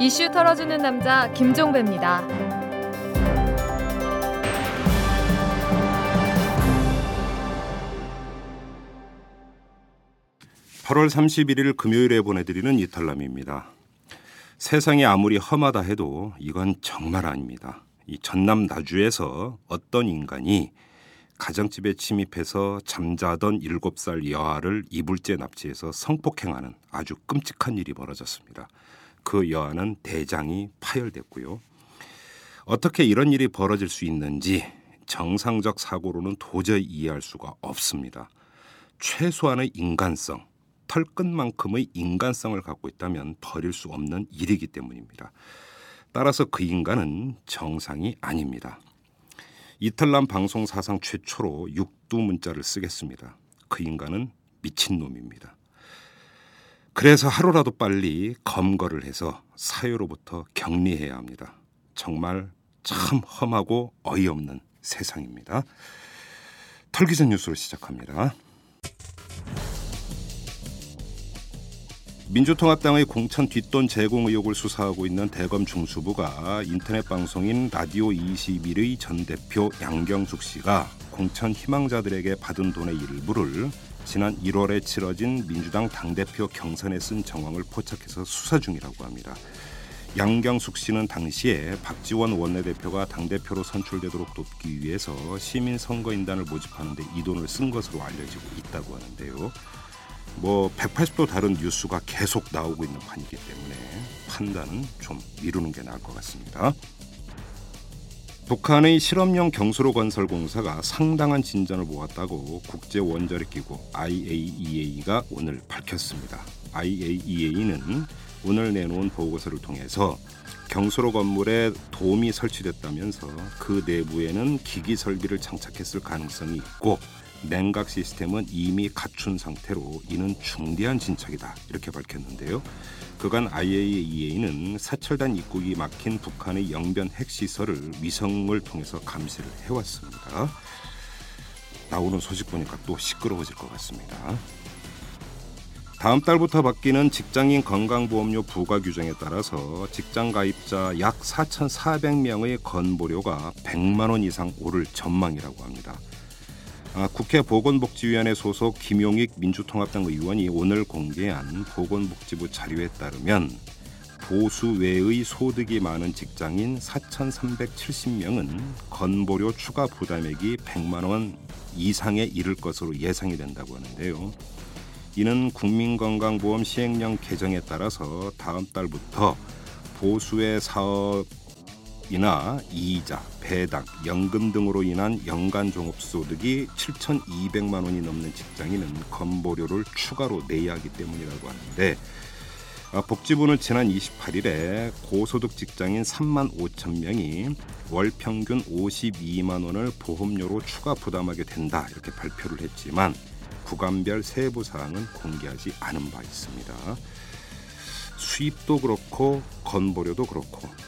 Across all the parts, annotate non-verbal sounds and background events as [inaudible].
이슈 털어주는 남자 김종배입니다. 8월 31일 금요일에 보내드리는 이탈남입니다. 세상이 아무리 험하다 해도 이건 정말 아닙니다. 이 전남 나주에서 어떤 인간이 가정집에 침입해서 잠자던 7살 여아를 이불째 납치해서 성폭행하는 아주 끔찍한 일이 벌어졌습니다. 그 여아는 대장이 파열됐고요. 어떻게 이런 일이 벌어질 수 있는지 정상적 사고로는 도저히 이해할 수가 없습니다. 최소한의 인간성, 털끝만큼의 인간성을 갖고 있다면 버릴 수 없는 일이기 때문입니다. 따라서 그 인간은 정상이 아닙니다. 이탈남 방송 사상 최초로 육두 문자를 쓰겠습니다. 그 인간은 미친놈입니다. 그래서 하루라도 빨리 검거를 해서 사유로부터 격리해야 합니다. 정말 참 험하고 어이없는 세상입니다. 털기전 뉴스로 시작합니다. 민주통합당의 공천 뒷돈 제공 의혹을 수사하고 있는 대검 중수부가 인터넷 방송인 라디오 21의 전 대표 양경숙 씨가 공천 희망자들에게 받은 돈의 일부를 지난 1월에 치러진 민주당 당대표 경선에 쓴 정황을 포착해서 수사 중이라고 합니다. 양경숙 씨는 당시에 박지원 원내대표가 당대표로 선출되도록 돕기 위해서 시민 선거인단을 모집하는데 이 돈을 쓴 것으로 알려지고 있다고 하는데요. 뭐 180도 다른 뉴스가 계속 나오고 있는 판이기 때문에 판단은 좀 미루는 게 나을 것 같습니다. 북한의 실험용 경수로 건설 공사가 상당한 진전을 보았다고 국제 원자력 기구 IAEA가 오늘 밝혔습니다. IAEA는 오늘 내놓은 보고서를 통해서 경수로 건물에 도움이 설치됐다면서 그 내부에는 기기 설비를 장착했을 가능성이 있고 냉각 시스템은 이미 갖춘 상태로 이는 중대한 진척이다 이렇게 밝혔는데요. 그간 IAEA는 사철단 입국이 막힌 북한의 영변 핵시설을 위성을 통해서 감시를 해왔습니다. 나오는 소식 보니까 또 시끄러워질 것 같습니다. 다음 달부터 바뀌는 직장인 건강보험료 부과 규정에 따라서 직장 가입자 약 4,400명의 건보료가 100만 원 이상 오를 전망이라고 합니다. 아, 국회 보건복지위원회 소속 김용익 민주통합당 의원이 오늘 공개한 보건복지부 자료에 따르면 보수 외의 소득이 많은 직장인 4,370명은 건보료 추가 부담액이 100만 원 이상에 이를 것으로 예상이 된다고 하는데요. 이는 국민건강보험 시행령 개정에 따라서 다음 달부터 보수의 사업 이나 이자, 배당, 연금 등으로 인한 연간 종합소득이 7,200만 원이 넘는 직장인은 건보료를 추가로 내야 하기 때문이라고 하는데 아, 복지부는 지난 28일에 고소득 직장인 3만 5천 명이 월 평균 52만 원을 보험료로 추가 부담하게 된다 이렇게 발표를 했지만 구간별 세부 사항은 공개하지 않은 바 있습니다. 수입도 그렇고 건보료도 그렇고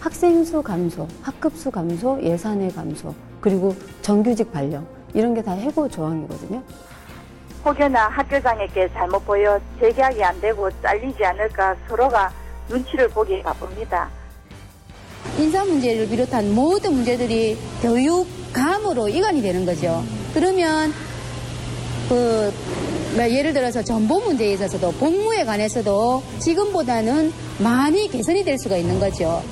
학생 수 감소, 학급 수 감소, 예산의 감소, 그리고 정규직 발령 이런 게 다 해고 조항이거든요. 혹여나 학교장에게 잘못 보여 재계약이 안 되고 잘리지 않을까 서로가 눈치를 보기 바쁩니다. 인사 문제를 비롯한 모든 문제들이 교육감으로 이관이 되는 거죠. 그러면 그 예를 들어서 전보 문제에 있어서도 복무에 관해서도 지금보다는 많이 개선이 될 수가 있는 거죠.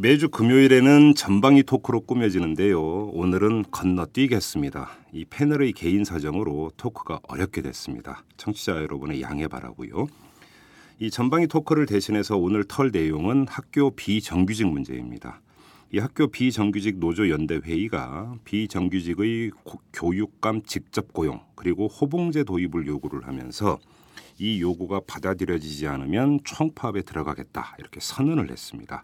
매주 금요일에는 전방위 토크로 꾸며지는데요. 오늘은 건너뛰겠습니다. 이 패널의 개인 사정으로 토크가 어렵게 됐습니다. 청취자 여러분의 양해 바라고요. 이 전방위 토크를 대신해서 오늘 털 내용은 학교 비정규직 문제입니다. 이 학교 비정규직 노조 연대 회의가 비정규직의 고- 교육감 직접 고용 그리고 호봉제 도입을 요구를 하면서 이 요구가 받아들여지지 않으면 총파업에 들어가겠다 이렇게 선언을 했습니다.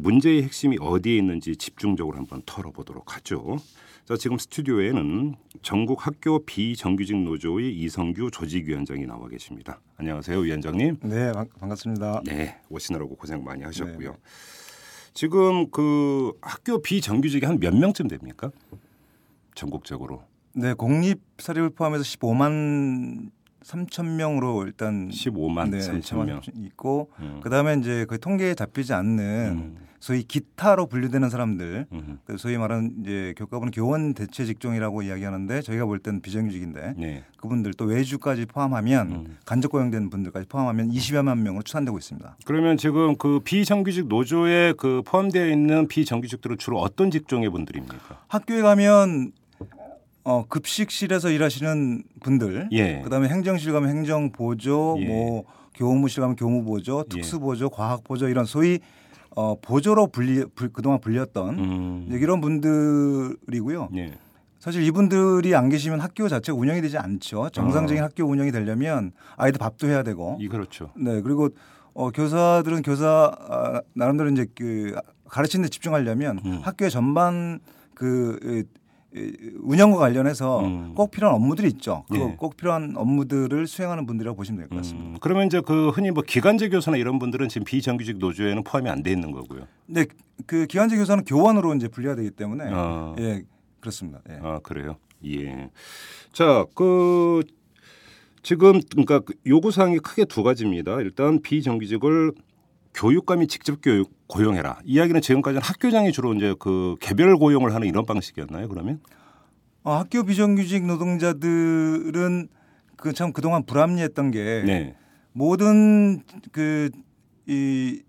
문제의 핵심이 어디에 있는지 집중적으로 한번 털어보도록 하죠. 자, 지금 스튜디오에는 전국 학교 비정규직 노조의 이성규 조직위원장이 나와 계십니다. 안녕하세요, 위원장님. 네, 반, 반갑습니다. 네, 오시느라고 고생 많이 하셨고요. 네. 지금 그 학교 비정규직이 한 몇 명쯤 됩니까? 전국적으로 네, 공립 사립을 포함해서 15만 3천 명으로 일단 15만 네, 3천 명. 있고 음. 그다음에 이제 그 통계에 잡히지 않는 음. 소위 기타로 분류되는 사람들 음. 그 소위 말하는 이제 교과부는 교원 대체 직종이라고 이야기하는데 저희가 볼 때는 비정규직인데 네. 그분들 또 외주까지 포함하면 음. 간접 고용된 분들까지 포함하면 20여만 명으로 추산되고 있습니다. 그러면 지금 그 비정규직 노조에 그 포함되어 있는 비정규직들은 주로 어떤 직종의 분들입니까? 학교에 가면 어, 급식실에서 일하시는 분들, 예. 그다음에 행정실 가면 행정 보조, 예. 뭐 교무실 가면 교무 보조, 예. 특수 보조, 과학 보조 이런 소위 어, 보조로 분리 불- 그동안 불렸던 음. 이런 분들이고요. 예. 사실 이분들이 안 계시면 학교 자체가 운영이 되지 않죠. 정상적인 어. 학교 운영이 되려면 아이들 밥도 해야 되고, 이 그렇죠. 네 그리고 어, 교사들은 교사 아, 나름대로 이제 그 가르치는 데 집중하려면 음. 학교의 전반 그 운영과 관련해서 음. 꼭 필요한 업무들이 있죠. 그 예. 꼭 필요한 업무들을 수행하는 분들이라고 보시면 될 것 같습니다. 음, 그러면 이제 그 흔히 뭐 기간제 교사나 이런 분들은 지금 비정규직 노조에는 포함이 안 돼 있는 거고요. 근데 그 기간제 교사는 교원으로 이제 분류가 되기 때문에 어. 예 그렇습니다. 예. 아 그래요. 예. 자, 그 지금 그러니까 그 요구 사항이 크게 두 가지입니다. 일단 비정규직을 교육감이 직접 교육 고용해라. 이야기는 지금까지는 학교장이 주로 이제 그 개별 고용을 하는 이런 방식이었나요? 그러면? 어, 학교 비정규직 노동자들은 그 참 그동안 불합리했던 게 네. 모든 그 이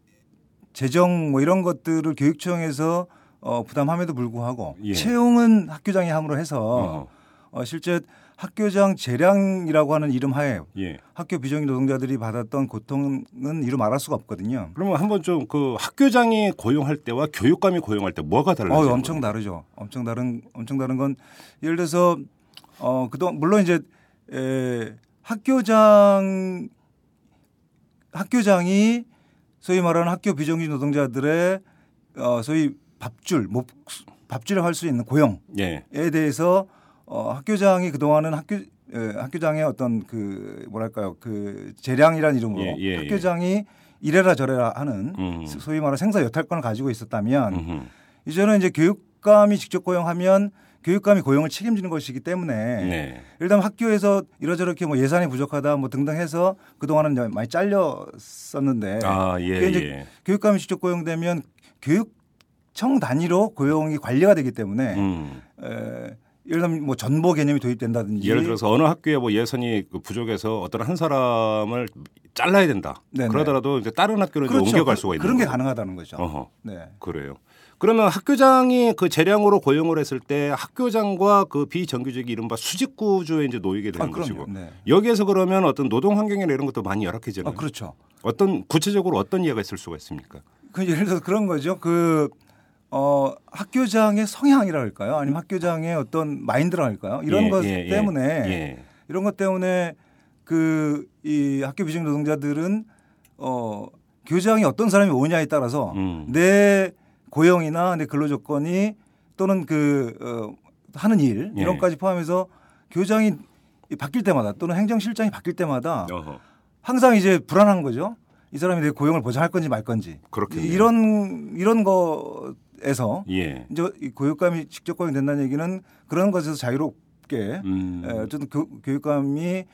재정 뭐 이런 것들을 교육청에서 어, 부담함에도 불구하고 예. 채용은 학교장이 함으로 해서. 어, 실제 학교장 재량이라고 하는 이름 하에 예. 학교 비정규 노동자들이 받았던 고통은 이루 말할 수가 없거든요. 그러면 한번 좀 그 학교장이 고용할 때와 교육감이 고용할 때 뭐가 어, 달라요? 엄청 다르죠. 엄청 다른 엄청 다른 건 예를 들어서 어 그동안 물론 이제 에, 학교장 학교장이 소위 말하는 학교 비정규 노동자들의 어 소위 밥줄 목 밥줄을 할 수 있는 고용에 예. 대해서 어 학교장이 그동안은 학교 에, 학교장의 어떤 그 뭐랄까요 그 재량이라는 이름으로 예, 예, 예. 학교장이 이래라 저래라 하는 음. 소위 말하는 생사 여탈권을 가지고 있었다면 음흠. 이제는 이제 교육감이 직접 고용하면 교육감이 고용을 책임지는 것이기 때문에 네. 일단 학교에서 이러저렇게 뭐 예산이 부족하다 뭐 등등 해서 그동안은 많이 잘렸었는데 아, 예, 이제 예. 교육감이 직접 고용되면 교육청 단위로 고용이 관리가 되기 때문에 음. 에, 예를 들면 뭐 전보 개념이 도입된다든지 예를 들어서 어느 학교에 뭐 예산이 그 부족해서 어떤 한 사람을 잘라야 된다. 네네. 그러더라도 이제 다른 학교로 그렇죠. 옮겨갈 그- 수가 있는 그런 게 거고. 가능하다는 거죠. 어허. 네. 그래요. 그러면 학교장이 그 재량으로 고용을 했을 때 학교장과 그 비정규직이 이른바 수직 구조에 이제 놓이게 되는 아. 것이고 네. 여기에서 그러면 어떤 노동 환경이나 이런 것도 많이 열악해지는 아, 그렇죠. 어떤 구체적으로 어떤 이해가 있을 수가 있습니까? 그 예를 들어서 그런 거죠. 그 어, 학교장의 성향이라 할까요? 아니면 학교장의 어떤 마인드라 할까요? 이런 예, 것 예, 예. 때문에 예. 이런 것 때문에 그 이 학교 비정 노동자들은 어 교장이 어떤 사람이 오냐에 따라서 음. 내 고용이나 내 근로 조건이 또는 그 어, 하는 일 예. 이런 것까지 포함해서 교장이 바뀔 때마다 또는 행정실장이 바뀔 때마다 어허. 항상 이제 불안한 거죠. 이 사람이 내 고용을 보장할 건지 말 건지. 그렇겠네요. 이런 이런 거 에서 예. 이제 이 교육감이 직접 고용 된다는 얘기는 그런 것에서 자유롭게 음. 에, 어쨌든 교, 교육감이 에,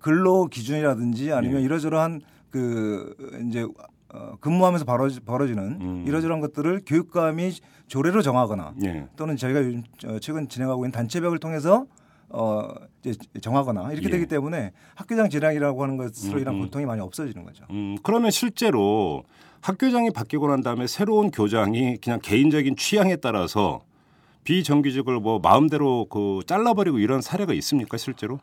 근로 기준이라든지 아니면 예. 이러저러한 그 이제 어, 근무하면서 벌어지, 벌어지는 음. 이러저러한 것들을 교육감이 조례로 정하거나 예. 또는 저희가 요즘 어, 최근 진행하고 있는 단체벽을 통해서 어 이제 정하거나 이렇게 예. 되기 때문에 학교장 재량이라고 하는 것으로 인한 음, 음. 고통이 많이 없어지는 거죠. 음, 그러면 실제로 학교장이 바뀌고 난 다음에 새로운 교장이 그냥 개인적인 취향에 따라서 비정규직을 뭐 마음대로 그 잘라버리고 이런 사례가 있습니까 실제로?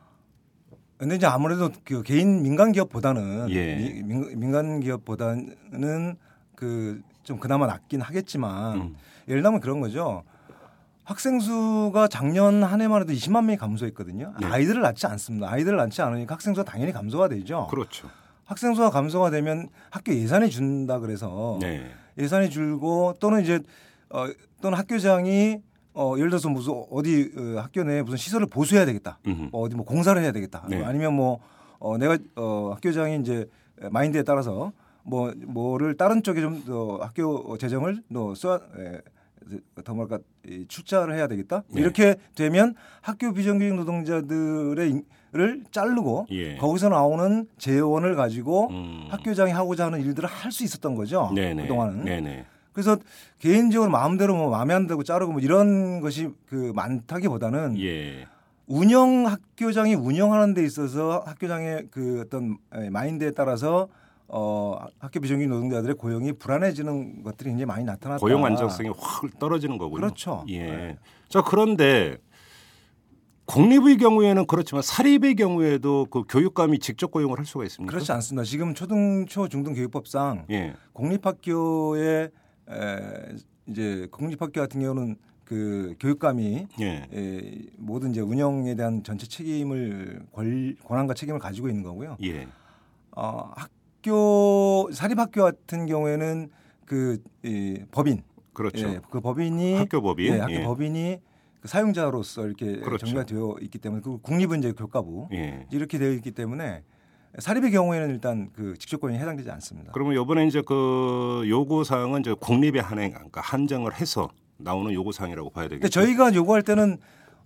근데 이제 아무래도 그 개인 민간 기업보다는 예. 미- 민, 민간 기업보다는 그 좀 그나마 낫긴 하겠지만 음. 예를 들면 그런 거죠. 학생 수가 작년 한 해만 해도 20만 명이 감소했거든요. 네. 아이들을 낳지 않습니다. 아이들을 낳지 않으니까 학생 수가 당연히 감소가 되죠. 그렇죠. 학생 수가 감소가 되면 학교 예산이 준다 그래서 네. 예산이 줄고 또는 이제 어, 또는 학교장이 어, 예를 들어서 무슨 어디 어, 학교 내에 무슨 시설을 보수해야 되겠다. 음흠. 뭐 어디 뭐 공사를 해야 되겠다. 네. 아니면 뭐 어, 내가 어, 학교장이 이제 마인드에 따라서 뭐 뭐를 다른 쪽에 좀더 학교 재정을 더 쏘아 에, 더이 출자를 해야 되겠다. 네. 이렇게 되면 학교 비정규직 노동자들의 인- 를 자르고 예. 거기서 나오는 재원을 가지고 음. 학교장이 하고자 하는 일들을 할 수 있었던 거죠. 네네. 그동안은. 네네. 그래서 개인적으로 마음대로 뭐 마음에 안 들고 자르고 뭐 이런 것이 그 많다기보다는 예. 운영 학교장이 운영하는 데 있어서 학교장의 그 어떤 에, 마인드에 따라서 어 학교 비정규직 노동자들의 고용이 불안해지는 것들이 굉장히 많이 나타났다. 고용 안정성이 확 떨어지는 거군요. 그렇죠. 예. 네. 자 그런데 공립의 경우에는 그렇지만 사립의 경우에도 그 교육감이 직접 고용을 할 수가 있습니까? 그렇지 않습니다. 지금 초등 초 중등 교육법상 예. 공립학교에 에, 이제 공립학교 같은 경우는 그 교육감이 예. 에, 모든 이제 운영에 대한 전체 책임을 권, 권한과 책임을 가지고 있는 거고요. 예. 어, 학 교 사립학교 같은 경우에는 그 이, 법인, 그렇죠. 예, 그 법인이 학교 법인. 예, 학교 예. 법인이 그 사용자로서 이렇게 그렇죠. 정리가 되어 있기 때문에 그 국립은 이제 교과부 예. 이렇게 되어 있기 때문에 사립의 경우에는 일단 그 직접 고용이 해당되지 않습니다. 그러면 이번에 이제 그 요구 사항은 이제 공립에 한행 그러니까 한정을 해서 나오는 요구 사항이라고 봐야 되겠죠. 근데 저희가 요구할 때는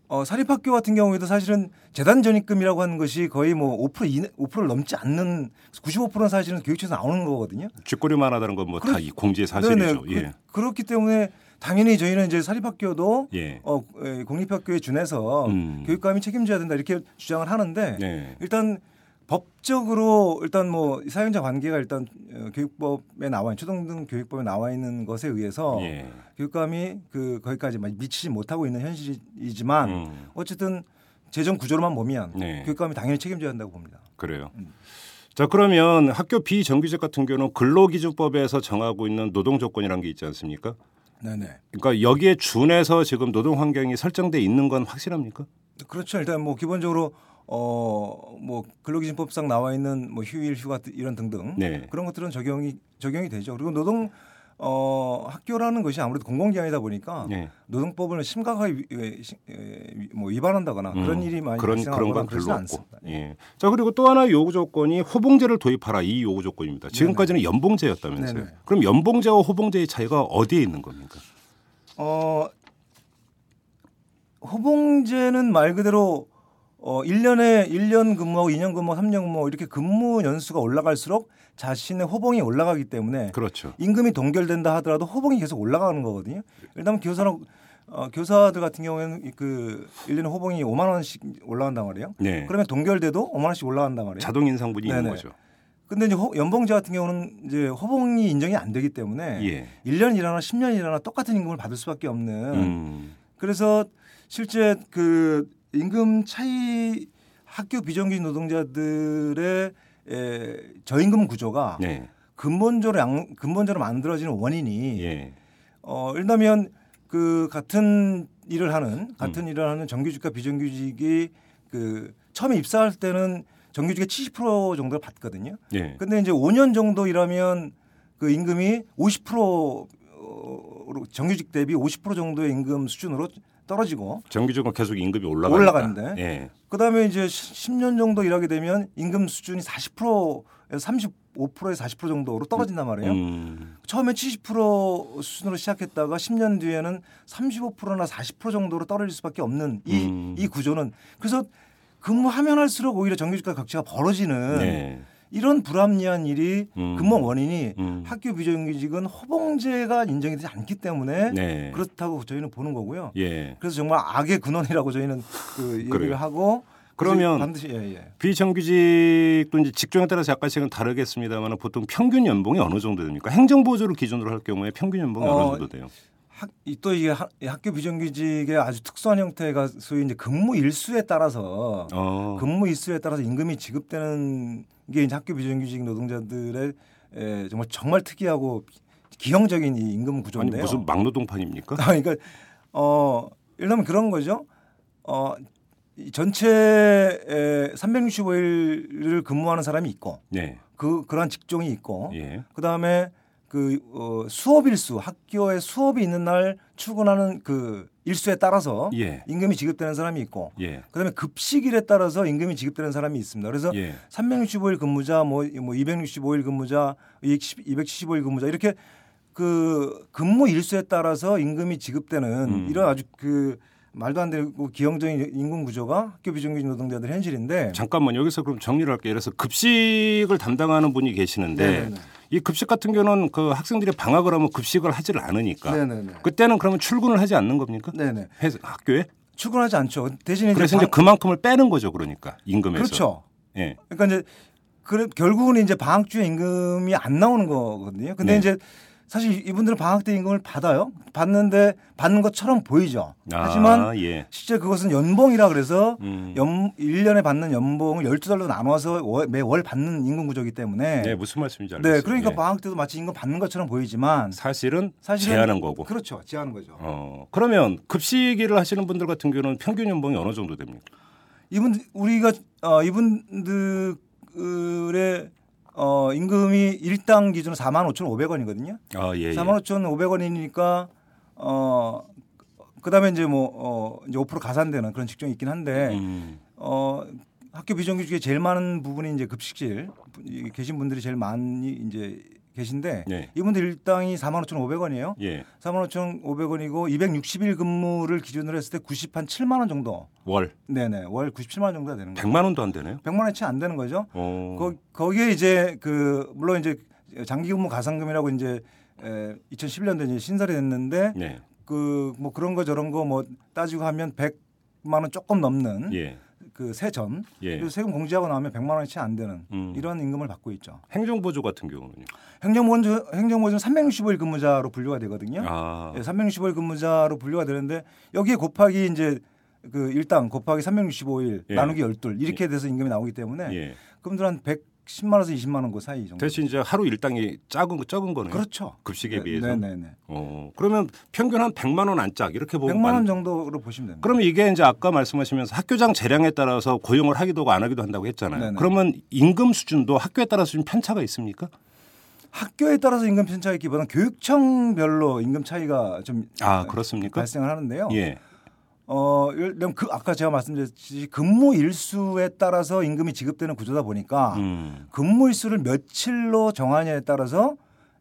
어, 사립학교 같은 경우에도 사실은 재단 전입금이라고 하는 것이 거의 뭐 5% 이내, 5%를 넘지 않는 95%는 사실은 교육청에서 나오는 거거든요. 쥐꼬리만 하다는 건 뭐 다 이 공지의 사실이죠. 예. 그, 렇기 때문에 당연히 저희는 이제 사립학교도 예. 어, 에, 공립학교에 준해서 음. 교육감이 책임져야 된다 이렇게 주장을 하는데 네. 일단 법적으로 일단 뭐 사용자 관계가 일단 어, 교육법에 나와 있는 초등등 교육법에 나와 있는 것에 의해서 예. 교육감이 그 거기까지 미치지 못하고 있는 현실이지만 음. 어쨌든 재정 구조로만 보면 네. 교육감이 당연히 책임져야 한다고 봅니다. 그래요. 음. 자 그러면 학교 비정규직 같은 경우는 근로기준법에서 정하고 있는 노동 조건이라는 게 있지 않습니까? 네네. 그러니까 여기에 준해서 지금 노동 환경이 설정돼 있는 건 확실합니까? 그렇죠. 일단 뭐 기본적으로 어 뭐 근로기준법상 나와 있는 뭐 휴일, 휴가 이런 등등 네. 그런 것들은 적용이 적용이 되죠. 그리고 노동 어 학교라는 것이 아무래도 공공기관이다 보니까 네. 노동법을 심각하게 위- 뭐 위반한다거나 그런 음, 일이 많이 그런 발생하거나 그런 별로 않습니다. 없고. 예. 자 그리고 또 하나 요구 조건이 호봉제를 도입하라 이 요구 조건입니다. 지금까지는 연봉제였다면서요. 네네. 그럼 연봉제와 호봉제의 차이가 어디에 있는 겁니까? 어 호봉제는 말 그대로 어 1년에 1년 근무하고 2년 근무하고 3년 근무하고 이렇게 근무 연수가 올라갈수록 자신의 호봉이 올라가기 때문에 그렇죠. 임금이 동결된다 하더라도 호봉이 계속 올라가는 거거든요. 일단 교사는 어, 교사들 같은 경우에는 그 1년에 호봉이 5만 원씩 올라간단 말이에요. 네. 그러면 동결돼도 5만 원씩 올라간단 말이에요. 자동 인상분이 있는 네네. 거죠. 근데 이제 호- 연봉제 같은 경우는 이제 호봉이 인정이 안 되기 때문에 예. 1년 일하나 10년 일하나 똑같은 임금을 받을 수밖에 없는 음. 그래서 실제 그 임금 차이 학교 비정규직 노동자들의 에, 저임금 구조가 네. 근본적으로 양, 근본적으로 만들어지는 원인이 예. 어 일다면 그 같은 일을 하는 같은 음. 일을 하는 정규직과 비정규직이 그 처음에 입사할 때는 정규직의 70% 정도를 받거든요. 예. 근데 이제 5년 정도 일하면 그 임금이 50%로 정규직 대비 50% 정도의 임금 수준으로 떨어지고 정규직은 계속 임금이 올라가니까. 올라가는데. 예. 그다음에 이제 10년 정도 일하게 되면 임금 수준이 40%에서 35%에서 40% 정도로 떨어진단 말이에요. 음. 처음에 70% 수준으로 시작했다가 10년 뒤에는 35%나 40% 정도로 떨어질 수밖에 없는 이, 음. 이 구조는 그래서 근무하면 할수록 오히려 정규직과 격차가 벌어지는 네. 이런 불합리한 일이 음. 근본 원인이 음. 학교 비정규직은 호봉제가 인정이 되지 않기 때문에 네. 그렇다고 저희는 보는 거고요. 예. 그래서 정말 악의 근원이라고 저희는 그 얘기를 그래요. 하고 그러면 반드시 예, 예. 비정규직도 이제 직종에 따라서 약간씩은 다르겠습니다만 보통 평균 연봉이 어느 정도 됩니까? 행정보조를 기준으로 할 경우에 평균 연봉이 어, 어, 느 정도 돼요? 학, 이- 또 이게 학, 이 학교 비정규직의 아주 특수한 형태가 소위 이제 근무 일수에 따라서 어. 근무 일수에 따라서 임금이 지급되는 게 이제 학교 비정규직 노동자들의 에, 정말 정말 특이하고 기형적인 이 임금 아니 구조인데요. 무슨 막노동판입니까? [laughs] 아, 그러니까 어 일단 그런 거죠. 어이 전체 365일을 근무하는 사람이 있고 네. 그 그러한 직종이 있고 예. 그 다음에 그 어, 수업 일수 학교에 수업이 있는 날 출근하는 그 일수에 따라서 예. 임금이 지급되는 사람이 있고 예. 그다음에 급식일에 따라서 임금이 지급되는 사람이 있습니다. 그래서 예. 365일 근무자 뭐, 뭐 265일 근무자 275일 근무자 이렇게 그 근무 일수에 따라서 임금이 지급되는 음. 이런 아주 그 말도 안 되고 기형적인 임금 구조가 학교 비정규직 노동자들 현실인데 잠깐만 여기서 그럼 정리를 할게요. 그래서 급식을 담당하는 분이 계시는데 네네네. 이 급식 같은 경우는 그 학생들이 방학을 하면 급식을 하지를 않으니까 네네네. 그때는 그러면 출근을 하지 않는 겁니까? 네네. 해- 학교에? 출근하지 않죠. 대신에 그래서 이제 방- 그만큼을 빼는 거죠, 그러니까 임금에서. 그렇죠. 예. 그러니까 이제 그래 결국은 이제 방학 주에 임금이 안 나오는 거거든요. 근데 네. 이제 사실 이분들은 방학 때 임금을 받아요. 받는데 받는 것처럼 보이죠. 아, 하지만 예. 실제 그것은 연봉이라 그래서 음. 연 1년에 받는 연봉을 12달로 나눠서 월- 매월 받는 임금 구조이기 때문에 네, 무슨 말씀인지 알겠어요. 네, 그러니까 예. 방학 때도 마치 임금 받는 것처럼 보이지만 사실은, 사실은 제한한 거고. 그렇죠. 제한한 거죠. 어, 그러면 급식 일을 하시는 분들 같은 경우는 평균 연봉이 어느 정도 됩니까? 이분 우리가 어, 이분들의 어, 임금이 일당 기준으로 4만 5,500원이거든요. 아, 예. 예. 4만 5,500원이니까 어 그다음에 이제 뭐 어, 이제 5% 가산되는 그런 직종이 있긴 한데 음. 어 학교 비정규직 중에 제일 많은 부분이 이제 급식실 이- 계신 분들이 제일 많이 이제 계신데 네. 이분들 일당이 4만 5,500원이에요. 예. 4만 5,500원이고 260일 근무를 기준으로 했을 때 90한 7만 원 정도. 월 네네. 월 97만 원 정도가 되는 거예요. 100만 원도 안 되네요. 100만 원치 안 되는 거죠. 어. 거, 거기에 이제 그 물론 이제 장기 근무 가산금이라고 이제 에, 2011년도에 이제 신설이 됐는데 네. 그뭐 그런 거 저런 거 뭐 따지고 하면 100만 원 조금 넘는 예. 그 세전 예. 그래서 세금 공제하고 나오면 100만 원이 채 안 되는 음. 이런 임금을 받고 있죠. 행정보조 같은 경우는요. 행정보조 행정보조는 365일 근무자로 분류가 되거든요. 아. 예, 365일 근무자로 분류가 되는데 여기에 곱하기 이제 그 일당 곱하기 365일 예. 나누기 12 이렇게 돼서 임금이 나오기 때문에 예. 그분들 한 110만 원에서 20만 원 그 사이 정도. 대신 이제 하루 일당이 작은 거 적은 거네요. 그렇죠. 급식에 네, 비해서. 네, 네, 네. 어. 그러면 평균 한 100만 원 안짝 이렇게 보면 100만 원 많- 정도로 보시면 됩니다. 그러면 이게 이제 아까 말씀하시면서 학교장 재량에 따라서 고용을 하기도 하고 안 하기도 한다고 했잖아요. 네네. 그러면 임금 수준도 학교에 따라서 좀 편차가 있습니까? 학교에 따라서 임금 편차가 있기보다는 교육청별로 임금 차이가 좀 아, 그렇습니까? 발생을 하는데요. 예. 어, 들면 그 아까 제가 말씀드렸듯이 근무 일수에 따라서 임금이 지급되는 구조다 보니까 음. 근무 일수를 며칠로 정하냐에 따라서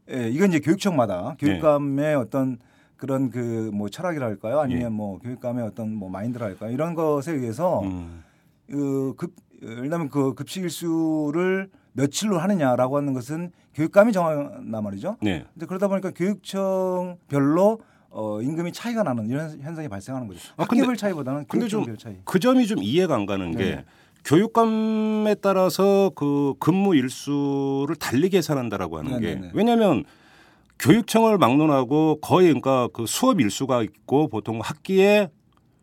예, 이건 이제 교육청마다 네. 교육감의 어떤 그런 그 뭐 철학이랄까요? 아니면 뭐 교육감의 어떤 뭐 마인드랄까요? 이런 것에 의해서 음. 그 급, 예를 들면 그 급식 일수를 며칠로 하느냐라고 하는 것은 교육감이 정한단 말이죠. 네. 근데 그러다 보니까 교육청별로 어, 임금이 차이가 나는 이런 현상이 발생하는 거죠. 아, 근데- 학교별 차이보다는 근데 좀 교육청별 차이. 그 점이 좀 이해가 안 가는 게 네. 교육감에 따라서 그 근무 일수를 달리 계산한다라고 하는 게 네네네. 왜냐하면 교육청을 막론하고 거의 그러니까 그 수업 일수가 있고 보통 학기에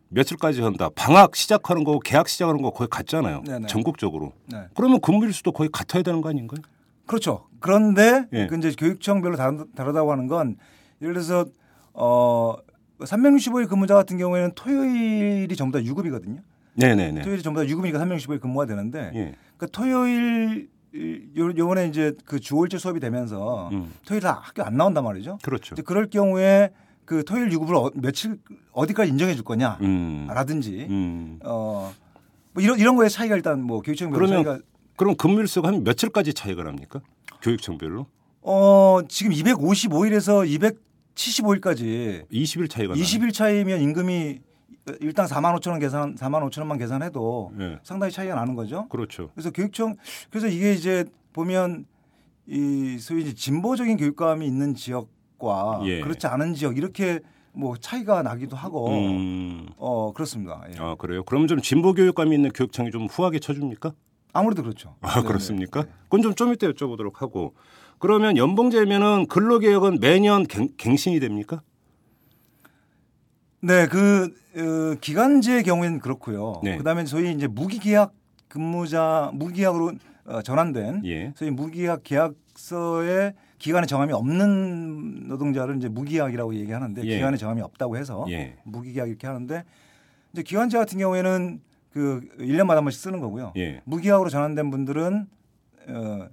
며칠까지 한다. 방학 시작하는 거, 개학 시작하는 거 거의 같잖아요. 전국적으로. 네. 그러면 근무 일수도 거의 같아야 되는 거 아닌가요? 그렇죠. 그런데 예. 그 이제 교육청별로 다르, 다르다고 하는 건 예를 들어서 어 365일 근무자 같은 경우에는 토요일이 전부 다 유급이거든요. 네네네. 토요일이 전부 다 유급이니까 365일 근무가 되는데 예. 그 토요일 요 요번에 이제 그 주월제 수업이 되면서 음. 토요일 다 학교 안 나온단 말이죠. 그렇죠. 그럴 경우에 그 토요일 유급을 어, 며칠 어디까지 인정해 줄 거냐 음. 라든지 음. 어뭐 이런 이런 거에 차이가 일단 뭐 교육청별로 차이가 그럼 근무 일 수가 한 며칠까지 차이가 납니까? 교육청별로? 어 지금 255일에서 275일까지 20일 차이가 나요. 20일 차이면 임금이 일단 4만 5천 원 계산 4만 5천 원만 계산해도 예. 상당히 차이가 나는 거죠. 그렇죠. 그래서 교육청 그래서 이게 이제 보면 이 소위 진보적인 교육감이 있는 지역과 예. 그렇지 않은 지역 이렇게 뭐 차이가 나기도 하고 음. 어 그렇습니다. 예. 아 그래요? 그럼 좀 진보 교육감이 있는 교육청이 좀 후하게 쳐줍니까? 아무래도 그렇죠. 아 네네. 그렇습니까? 그건 좀좀 이따 여쭤보도록 하고 그러면 연봉제면은 근로개혁은 매년 갱, 갱신이 됩니까? 네, 그 어, 기간제의 경우에는 그렇고요. 네. 그다음에 소위 이제 무기계약 근무자 무기계약으로 어, 전환된 예. 소위 무기계약 계약서의 기간에 정함이 없는 노동자를 이제 무기계약이라고 얘기하는데 예. 기간에 정함이 없다고 해서 예. 무기계약 이렇게 하는데 이제 기관차 같은 경우에는 그 1년마다 한 번씩 쓰는 거고요. 예. 무기계약으로 전환된 분들은 어,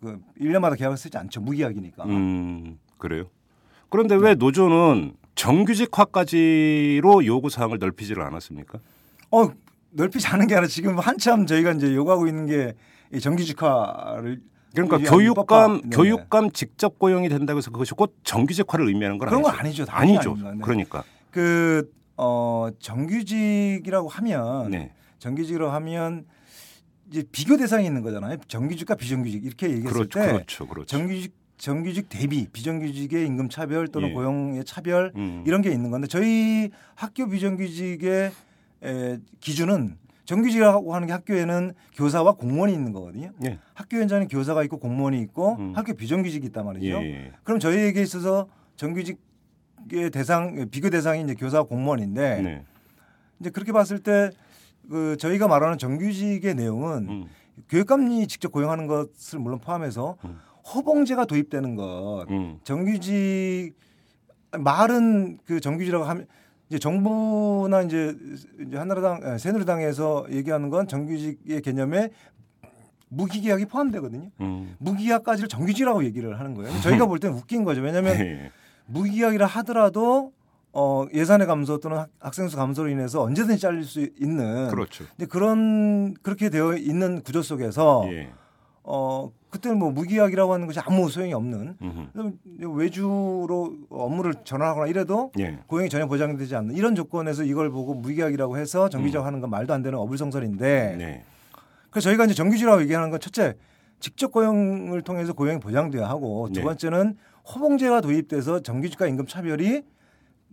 그 1년마다 계약을 쓰지 않죠. 무기계약이니까. 음, 그래요. 그런데 왜 노조는 정규직화까지로 요구 사항을 넓히지를 않았습니까? 어, 넓히지 않은 게 아니라 지금 한참 저희가 이제 요구하고 있는 게 이 정규직화를 그러니까 교육감. 네네. 교육감 직접 고용이 된다고 해서 그것이 곧 정규직화를 의미하는 건 그런 건 아니죠. 아니죠. 당연히 아니죠. 아닙니다. 네. 그러니까. 그 어, 정규직이라고 하면 네. 정규직으로 하면 이제 비교 대상이 있는 거잖아요. 정규직과 비정규직 이렇게 얘기했을 그렇죠. 때 그렇죠. 그렇죠. 정규직 정규직 대비 비정규직의 임금 차별 또는 예. 고용의 차별 음. 이런 게 있는 건데 저희 학교 비정규직의 에, 기준은 정규직이라고 하는 게 학교에는 교사와 공무원이 있는 거거든요. 예. 학교 현장에 교사가 있고 공무원이 있고 음. 학교 비정규직이 있단 말이죠. 예. 예. 그럼 저희에게 있어서 정규직의 대상 비교 대상이 이제 교사와 공무원인데 네. 이제 그렇게 봤을 때 그 저희가 말하는 정규직의 내용은 음. 교육감이 직접 고용하는 것을 물론 포함해서 음. 허봉제가 도입되는 것, 음. 정규직 말은 그 정규직이라고 하면 이제 정부나 이제 이제 한나라당 아, 새누리당에서 얘기하는 건 정규직의 개념에 무기계약이 포함되거든요. 음. 무기계약까지를 정규직이라고 얘기를 하는 거예요. 저희가 [laughs] 볼 때는 웃긴 거죠. 왜냐하면 예. 무기계약이라 하더라도 어, 예산의 감소 또는 학- 학생 수 감소로 인해서 언제든지 잘릴 수 있는 그렇죠. 근데 그런 그렇게 되어 있는 구조 속에서 예. 어 그때는 뭐 무기계약이라고 하는 것이 아무 소용이 없는 외주로 업무를 전환하거나 이래도 예. 고용이 전혀 보장되지 않는 이런 조건에서 이걸 보고 무기계약이라고 해서 정규직화 하는 건 말도 안 되는 어불성설인데 네. 그래서 저희가 이제 정규직이라고 얘기하는 건 첫째 직접 고용을 통해서 고용이 보장돼야 하고 두 네. 번째는 호봉제가 도입돼서 정규직과 임금 차별이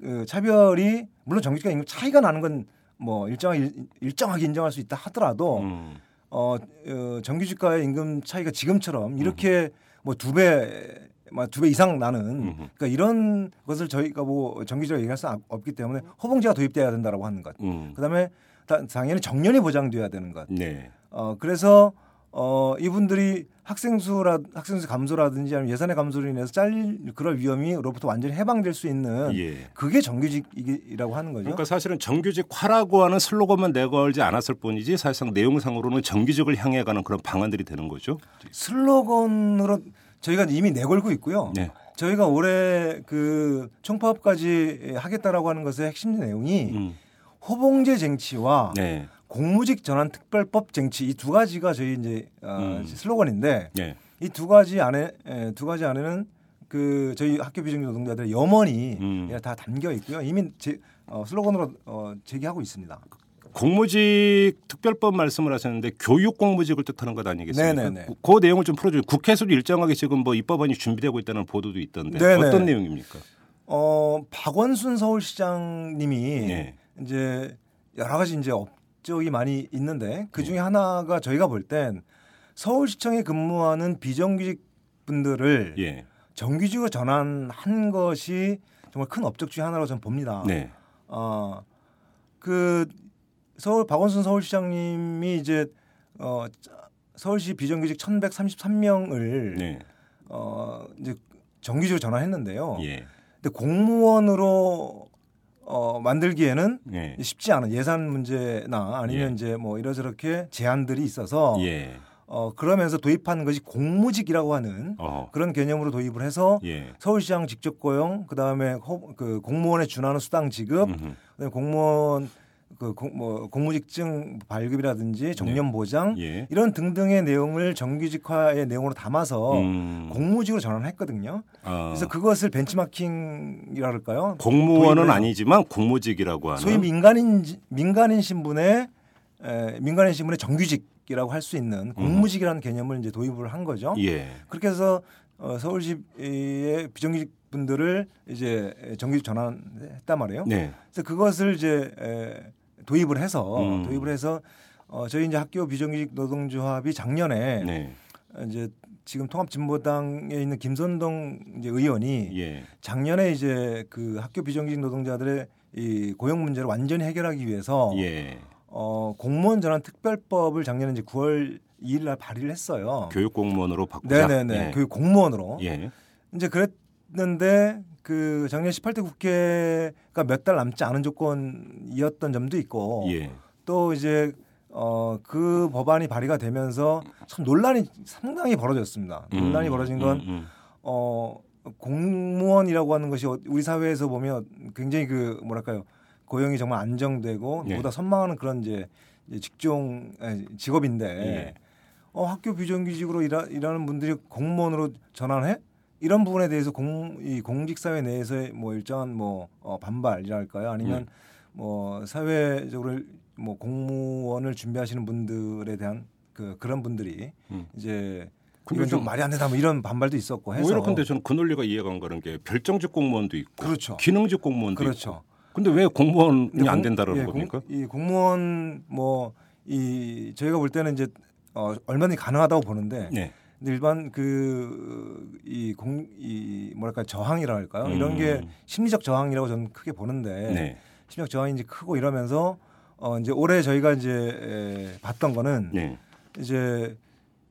그 차별이 물론 정규직과 임금 차이가 나는 건 뭐 일정하게 일정하게 인정할 수 있다 하더라도 음. 어, 어 정규직과의 임금 차이가 지금처럼 이렇게 뭐 두 배, 두 배 이상 나는 음흠. 그러니까 이런 것을 저희가 뭐 정규직으로 얘기할 수 없기 때문에 호봉제가 도입돼야 된다라고 하는 것. 음. 그다음에 다- 당연히 정년이 보장돼야 되는 것. 네. 어 그래서 어 이분들이 학생 수라 학생 수 감소라든지 아니면 예산의 감소로 인해서 잘릴 그럴 위험이로부터 완전히 해방될 수 있는 예. 그게 정규직이라고 하는 거죠. 그러니까 사실은 정규직화라고 하는 슬로건만 내걸지 않았을 뿐이지 사실상 내용상으로는 정규직을 향해 가는 그런 방안들이 되는 거죠. 슬로건으로 저희가 이미 내걸고 있고요. 네. 저희가 올해 그 총파업까지 하겠다라고 하는 것의 핵심 내용이 음. 호봉제 쟁취와 네. 공무직 전환 특별법 쟁취 이 두 가지가 저희 이제 어, 음. 슬로건인데 네. 이두 가지 안에 에, 두 가지 안에는 그 저희 학교 비정규 노동자들의 염원이 음. 다 담겨 있고요. 이미 제, 어, 슬로건으로 어, 제기하고 있습니다. 공무직 특별법 말씀을 하셨는데 교육 공무직을 뜻하는 것 아니겠습니까? 네네네. 그, 그 내용을 좀 풀어줘요. 국회에서도 일정하게 지금 뭐 입법안이 준비되고 있다는 보도도 있던데 네네. 어떤 내용입니까? 어, 박원순 서울시장님이 네. 이제 여러 가지 이제 업 적이 많이 있는데 그 중에 하나가 저희가 볼 땐 서울시청에 근무하는 비정규직 분들을 예. 정규직으로 전환한 것이 정말 큰 업적 중에 하나라고 저는 봅니다. 네. 어, 그 서울 박원순 서울시장님이 이제 어, 서울시 비정규직 1,133명을 네. 어, 이제 정규직으로 전환했는데요. 예. 근데 공무원으로 어, 만들기에는 예. 쉽지 않은 예산 문제나 아니면 예. 이제 뭐 이러저렇게 제한들이 있어서 예. 어, 그러면서 도입한 것이 공무직이라고 하는 어. 그런 개념으로 도입을 해서 예. 서울시장 직접 고용 그다음에 호, 그 공무원에 준하는 수당 지급 음흠. 그다음에 공무원 그뭐 공무직증 발급이라든지 정년 보장 예. 이런 등등의 내용을 정규직화의 내용으로 담아서 음. 공무직으로 전환했거든요. 아, 그래서 그것을 벤치마킹이라 그럴까요? 공무원은 아니지만 공무직이라고 하는 소위 민간인 민간인 신분의 에, 민간인 신분의 정규직이라고 할 수 있는 공무직이라는 개념을 이제 도입을 한 거죠. 예. 그렇게 해서 어, 서울시의 비정규직 분들을 이제 정규직 전환했단 말이에요. 네. 그래서 그것을 이제 에, 도입을 해서 음. 도입을 해서 어, 저희 이제 학교 비정규직 노동조합이 작년에 네. 이제 지금 통합진보당에 있는 김선동 이제 의원이 예. 작년에 이제 그 학교 비정규직 노동자들의 이 고용 문제를 완전히 해결하기 위해서 예. 어, 공무원 전환 특별법을 작년에 이제 9월 2일 날 발의를 했어요. 교육 공무원으로 바꾸자. 네네네. 예. 교육 공무원으로. 예. 이제 그랬는데 그 작년 18대 국회가 몇 달 남지 않은 조건이었던 점도 있고 예. 또 이제 어 그 법안이 발의가 되면서 참 논란이 상당히 벌어졌습니다. 논란이 음, 벌어진 건 음, 음. 어, 공무원이라고 하는 것이 어- 우리 사회에서 보면 굉장히 그 뭐랄까요 고용이 정말 안정되고 예. 보다 선망하는 그런 이제 직종 직업인데 예. 어, 학교 비정규직으로 일하, 일하는 분들이 공무원으로 전환해 이런 부분에 대해서 공, 이 공직사회 내에서의 뭐 일정한 뭐 어, 반발이랄까요 아니면 예. 뭐 사회적으로 뭐 공무원을 준비하시는 분들에 대한 그 그런 분들이 음. 이제 이건 좀좀 말이 안 된다 뭐 이런 반발도 있었고 해서 오히려 근데 저는 그 논리가 이해가 안 가는 게 별정직 공무원도 있고 그렇죠. 기능직 공무원도 그렇죠. 있고. 근데 왜 공무원이 근데 안 공- 된다는 예, 겁니까? 공, 이 공무원 뭐 이 저희가 볼 때는 이제 어, 얼마든지 가능하다고 보는데 네. 근데 일반 그이공이 뭐랄까 저항이라 할까요? 이런 게 음. 심리적 저항이라고 저는 크게 보는데 네. 심리적 저항이 이제 크고 이러면서 어 이제 올해 저희가 이제 에, 봤던 거는 네. 이제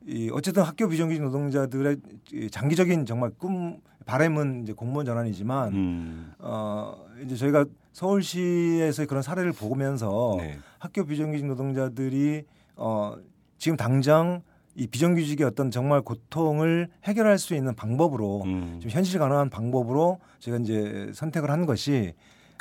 이 어쨌든 학교 비정규직 노동자들의 이 장기적인 정말 꿈 바램은 이제 공무원 전환이지만 음. 어 이제 저희가 서울시에서 그런 사례를 보면서 네. 학교 비정규직 노동자들이 어 지금 당장 이 비정규직의 어떤 정말 고통을 해결할 수 있는 방법으로 음. 좀 현실 가능한 방법으로 제가 이제 선택을 한 것이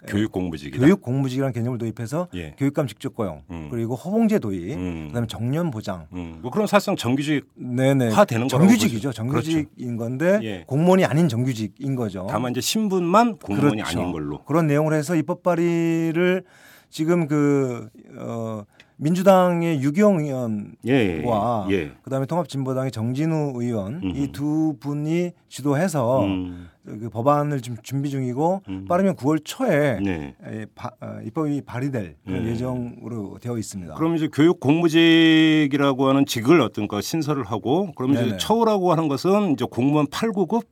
교육 공부직이다. 교육 공무직이라는 개념을 도입해서 예. 교육감 직접 고용 음. 그리고 허봉제 도입 음. 그다음에 정년 보장 음. 뭐 그런 사실상 정규직 네네 화 되는 정규직이죠. 정규직인 건데 예. 공무원이 아닌 정규직인 거죠. 다만 이제 신분만 공무원이 그렇죠. 아닌 걸로. 그런 내용을 해서 입법 발의를 지금 그 어, 민주당의 유경 의원과 예. 예. 그다음에 통합진보당의 정진우 의원. 이 두 분이 주도해서 음. 그 법안을 지금 준비 중이고 음. 빠르면 9월 초에 네. 에, 바- 어, 입법이 발의될 음. 예정으로 되어 있습니다. 그럼 이제 교육 공무직이라고 하는 직을 어떤 가 신설을 하고 그럼 이제. 처우라고 하는 것은 이제 공무원 8, 9급에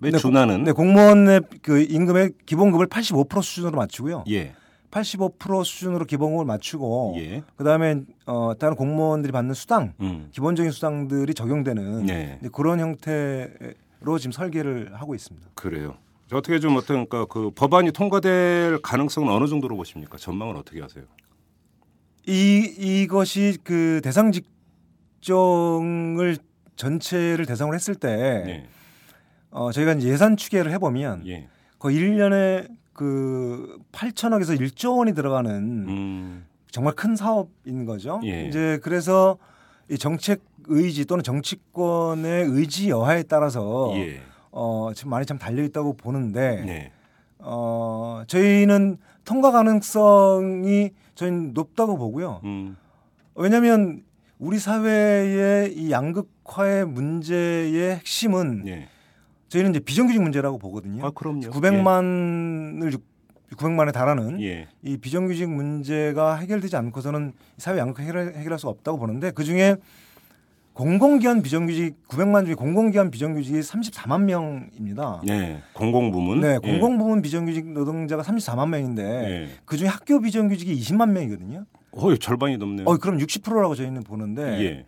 네, 준하는 네, 공무원의 그 임금의 기본급을 85% 수준으로 맞추고요. 예. 85% 수준으로 기본급을 맞추고 예. 그다음에 어 다른 공무원들이 받는 수당 음. 기본적인 수당들이 적용되는 네. 그런 형태로 지금 설계를 하고 있습니다. 그래요. 저 어떻게 좀 어떤 그그 법안이 통과될 가능성은 어느 정도로 보십니까? 전망은 어떻게 하세요? 이 이것이 그 대상 직종을 전체를 대상으로 했을 때 네. 어, 저희가 이제 예산 추계를 해보면 예. 거의 1년에 그 8천억에서 1조 원이 들어가는 음. 정말 큰 사업인 거죠. 예. 이제 그래서 이 정책 의지 또는 정치권의 의지 여하에 따라서 예. 어, 지금 많이 참 달려 있다고 보는데 네. 어, 저희는 통과 가능성이 저희는 높다고 보고요. 음. 왜냐하면 우리 사회의 이 양극화의 문제의 핵심은 예. 저희는 이제 비정규직 문제라고 보거든요. 아, 그럼요. 900만을 900만에 달하는 예. 이 비정규직 문제가 해결되지 않고서는 사회 양극화 해결, 해결할 수 없다고 보는데 그 중에 공공기관 비정규직 900만 중에 공공기관 비정규직이 34만 명입니다. 네. 공공부문. 네, 예. 공공부문 비정규직 노동자가 34만 명인데 예. 그 중에 학교 비정규직이 20만 명이거든요. 거의 절반이 넘네요. 어, 그럼 60%라고 저희는 보는데 예.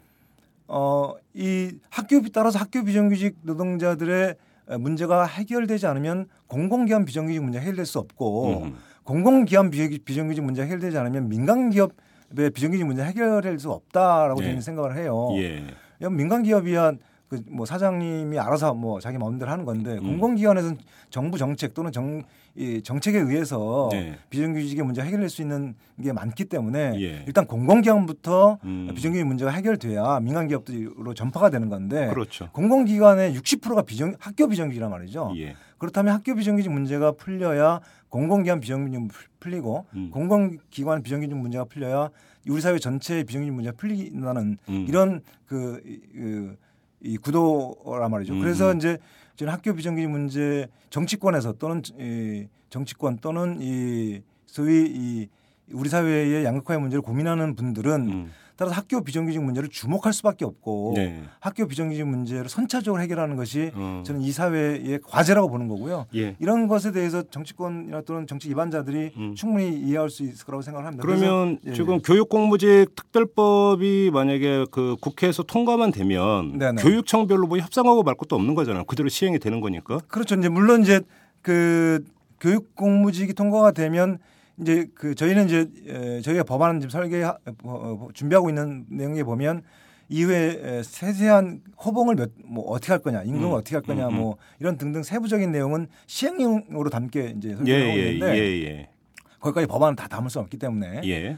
어, 이 학교 따라서 학교 비정규직 노동자들의 문제가 해결되지 않으면 공공기관 비정규직 문제 해결될 수 없고 음. 공공기관 비- 비정규직 문제 해결되지 않으면 민간기업의 비정규직 문제 해결될 수 없다라고 네. 저희는 생각을 해요. 예. 왜냐면 민간기업이야 그뭐 사장님이 알아서 뭐 자기 마음대로 하는 건데 음. 공공기관에서는 정부 정책 또는 정, 이 정책에 의해서 네. 비정규직의 문제 해결될 수 있는 게 많기 때문에 예. 일단 공공기관부터 음. 비정규직 문제가 해결돼야 민간 기업으로 전파가 되는 건데 그렇죠. 공공기관의 60%가 비정 학교 비정규직이란 말이죠. 예. 그렇다면 학교 비정규직 문제가 풀려야 공공기관 비정규직 풀리고 음. 공공기관 비정규직 문제가 풀려야 우리 사회 전체의 비정규직 문제가 풀린다는 음. 이런 그, 이- 그, 이 구도란 말이죠. 음. 그래서 이제 저는 학교 비정규직 문제 정치권에서 또는 이 정치권 또는 이 소위 이 우리 사회의 양극화의 문제를 고민하는 분들은 음. 따라서 학교 비정규직 문제를 주목할 수밖에 없고 네. 학교 비정규직 문제를 선차적으로 해결하는 것이 어. 저는 이 사회의 과제라고 보는 거고요. 예. 이런 것에 대해서 정치권이나 또는 정치 입안자들이 음. 충분히 이해할 수 있을 거라고 생각을 합니다. 그러면 그래서, 예, 지금 교육공무직 특별법이 만약에 그 국회에서 통과만 되면 네네. 교육청별로 뭐 협상하고 말 것도 없는 거잖아요. 그대로 시행이 되는 거니까. 그렇죠. 이제 물론 이제 그 교육 공무직이 통과가 되면 이제 그 저희는 이제 에, 저희가 법안 지금 설계 하- 어, 어, 준비하고 있는 내용에 보면 이후에 에, 세세한 호봉을 몇, 뭐 어떻게 할 거냐, 임금을 음, 어떻게 할 거냐, 음, 음. 뭐 이런 등등 세부적인 내용은 시행령으로 담게 이제 예, 설계하고 예, 있는데 예, 거기까지 법안은 다 담을 수 없기 때문에 예. 예.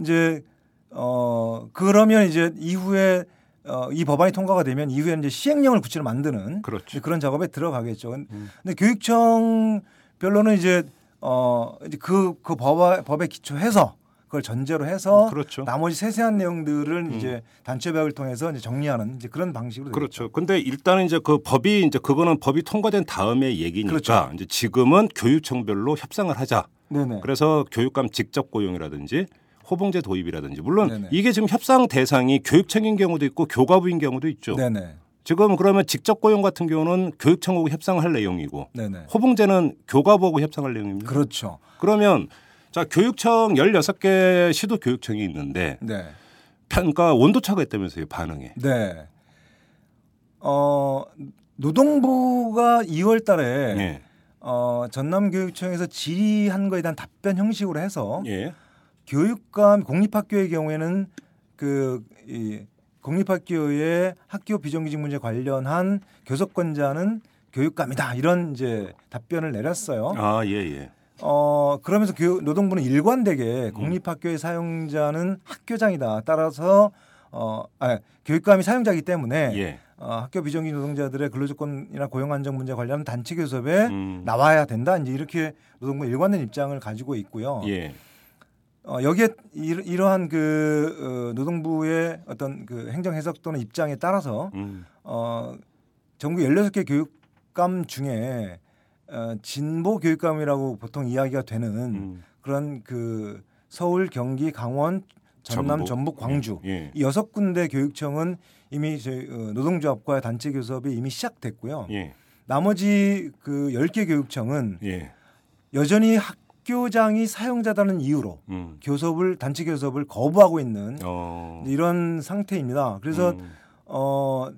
이제 어 그러면 이제 이후에 어, 이 법안이 통과가 되면 이후에 이제 시행령을 구체로 만드는 그렇죠. 그런 작업에 들어가겠죠. 근- 음. 근데 교육청 별로는 이제 어 이제 그, 그 법에, 법에 기초해서 그걸 전제로 해서 그렇죠. 나머지 세세한 내용들을 음. 이제 단체 배학을 통해서 이제 정리하는 이제 그런 방식으로. 그렇죠. 근데 일단은 이제 그 법이 이제 그거는 법이 통과된 다음의 얘기니까 그렇죠. 이제 지금은 교육청별로 협상을 하자. 네네. 그래서 교육감 직접 고용이라든지 호봉제 도입이라든지 물론 네네. 이게 지금 협상 대상이 교육청인 경우도 있고 교과부인 경우도 있죠. 네네. 지금 그러면 직접 고용 같은 경우는 교육청하고 협상할 내용이고 네네. 호봉제는 교과부하고 협상할 내용입니다. 그렇죠. 그러면 자 교육청 16개 시도 교육청이 있는데 네. 평가 온도 차가 있다면서요 반응에. 네. 어 노동부가 2월 달에 예. 어, 전남교육청에서 질의한 거에 대한 답변 형식으로 해서 예. 교육감 공립학교의 경우에는 그 이, 공립학교의 학교 비정규직 문제 관련한 교섭권자는 교육감이다 이런 이제 답변을 내렸어요. 아, 예, 예. 어 그러면서 교육, 노동부는 일관되게 음. 공립학교의 사용자는 학교장이다. 따라서 어 아, 교육감이 사용자이기 때문에 예. 어, 학교 비정규직 노동자들의 근로조건이나 고용 안정 문제 관련 단체 교섭에 음. 나와야 된다. 이제 이렇게 노동부 일관된 입장을 가지고 있고요. 예. 어, 여기에 이러, 이러 한 그 어, 노동부의 어떤 그 행정 해석 또는 입장에 따라서 음. 어, 전국 16개 교육감 중에 어, 진보 교육감이라고 보통 이야기가 되는 음. 그런 그 서울, 경기, 강원, 전남, 전북. 전북, 광주 예. 이 여섯 군데 교육청은 이미 저희 어, 노동조합과 단체 교섭이 이미 시작됐고요. 예. 나머지 그 10개 교육청은 예. 여전히 학 교장이 사용자다는 이유로 음. 교섭을 단체 교섭을 거부하고 있는 어. 이런 상태입니다. 그래서 음. 어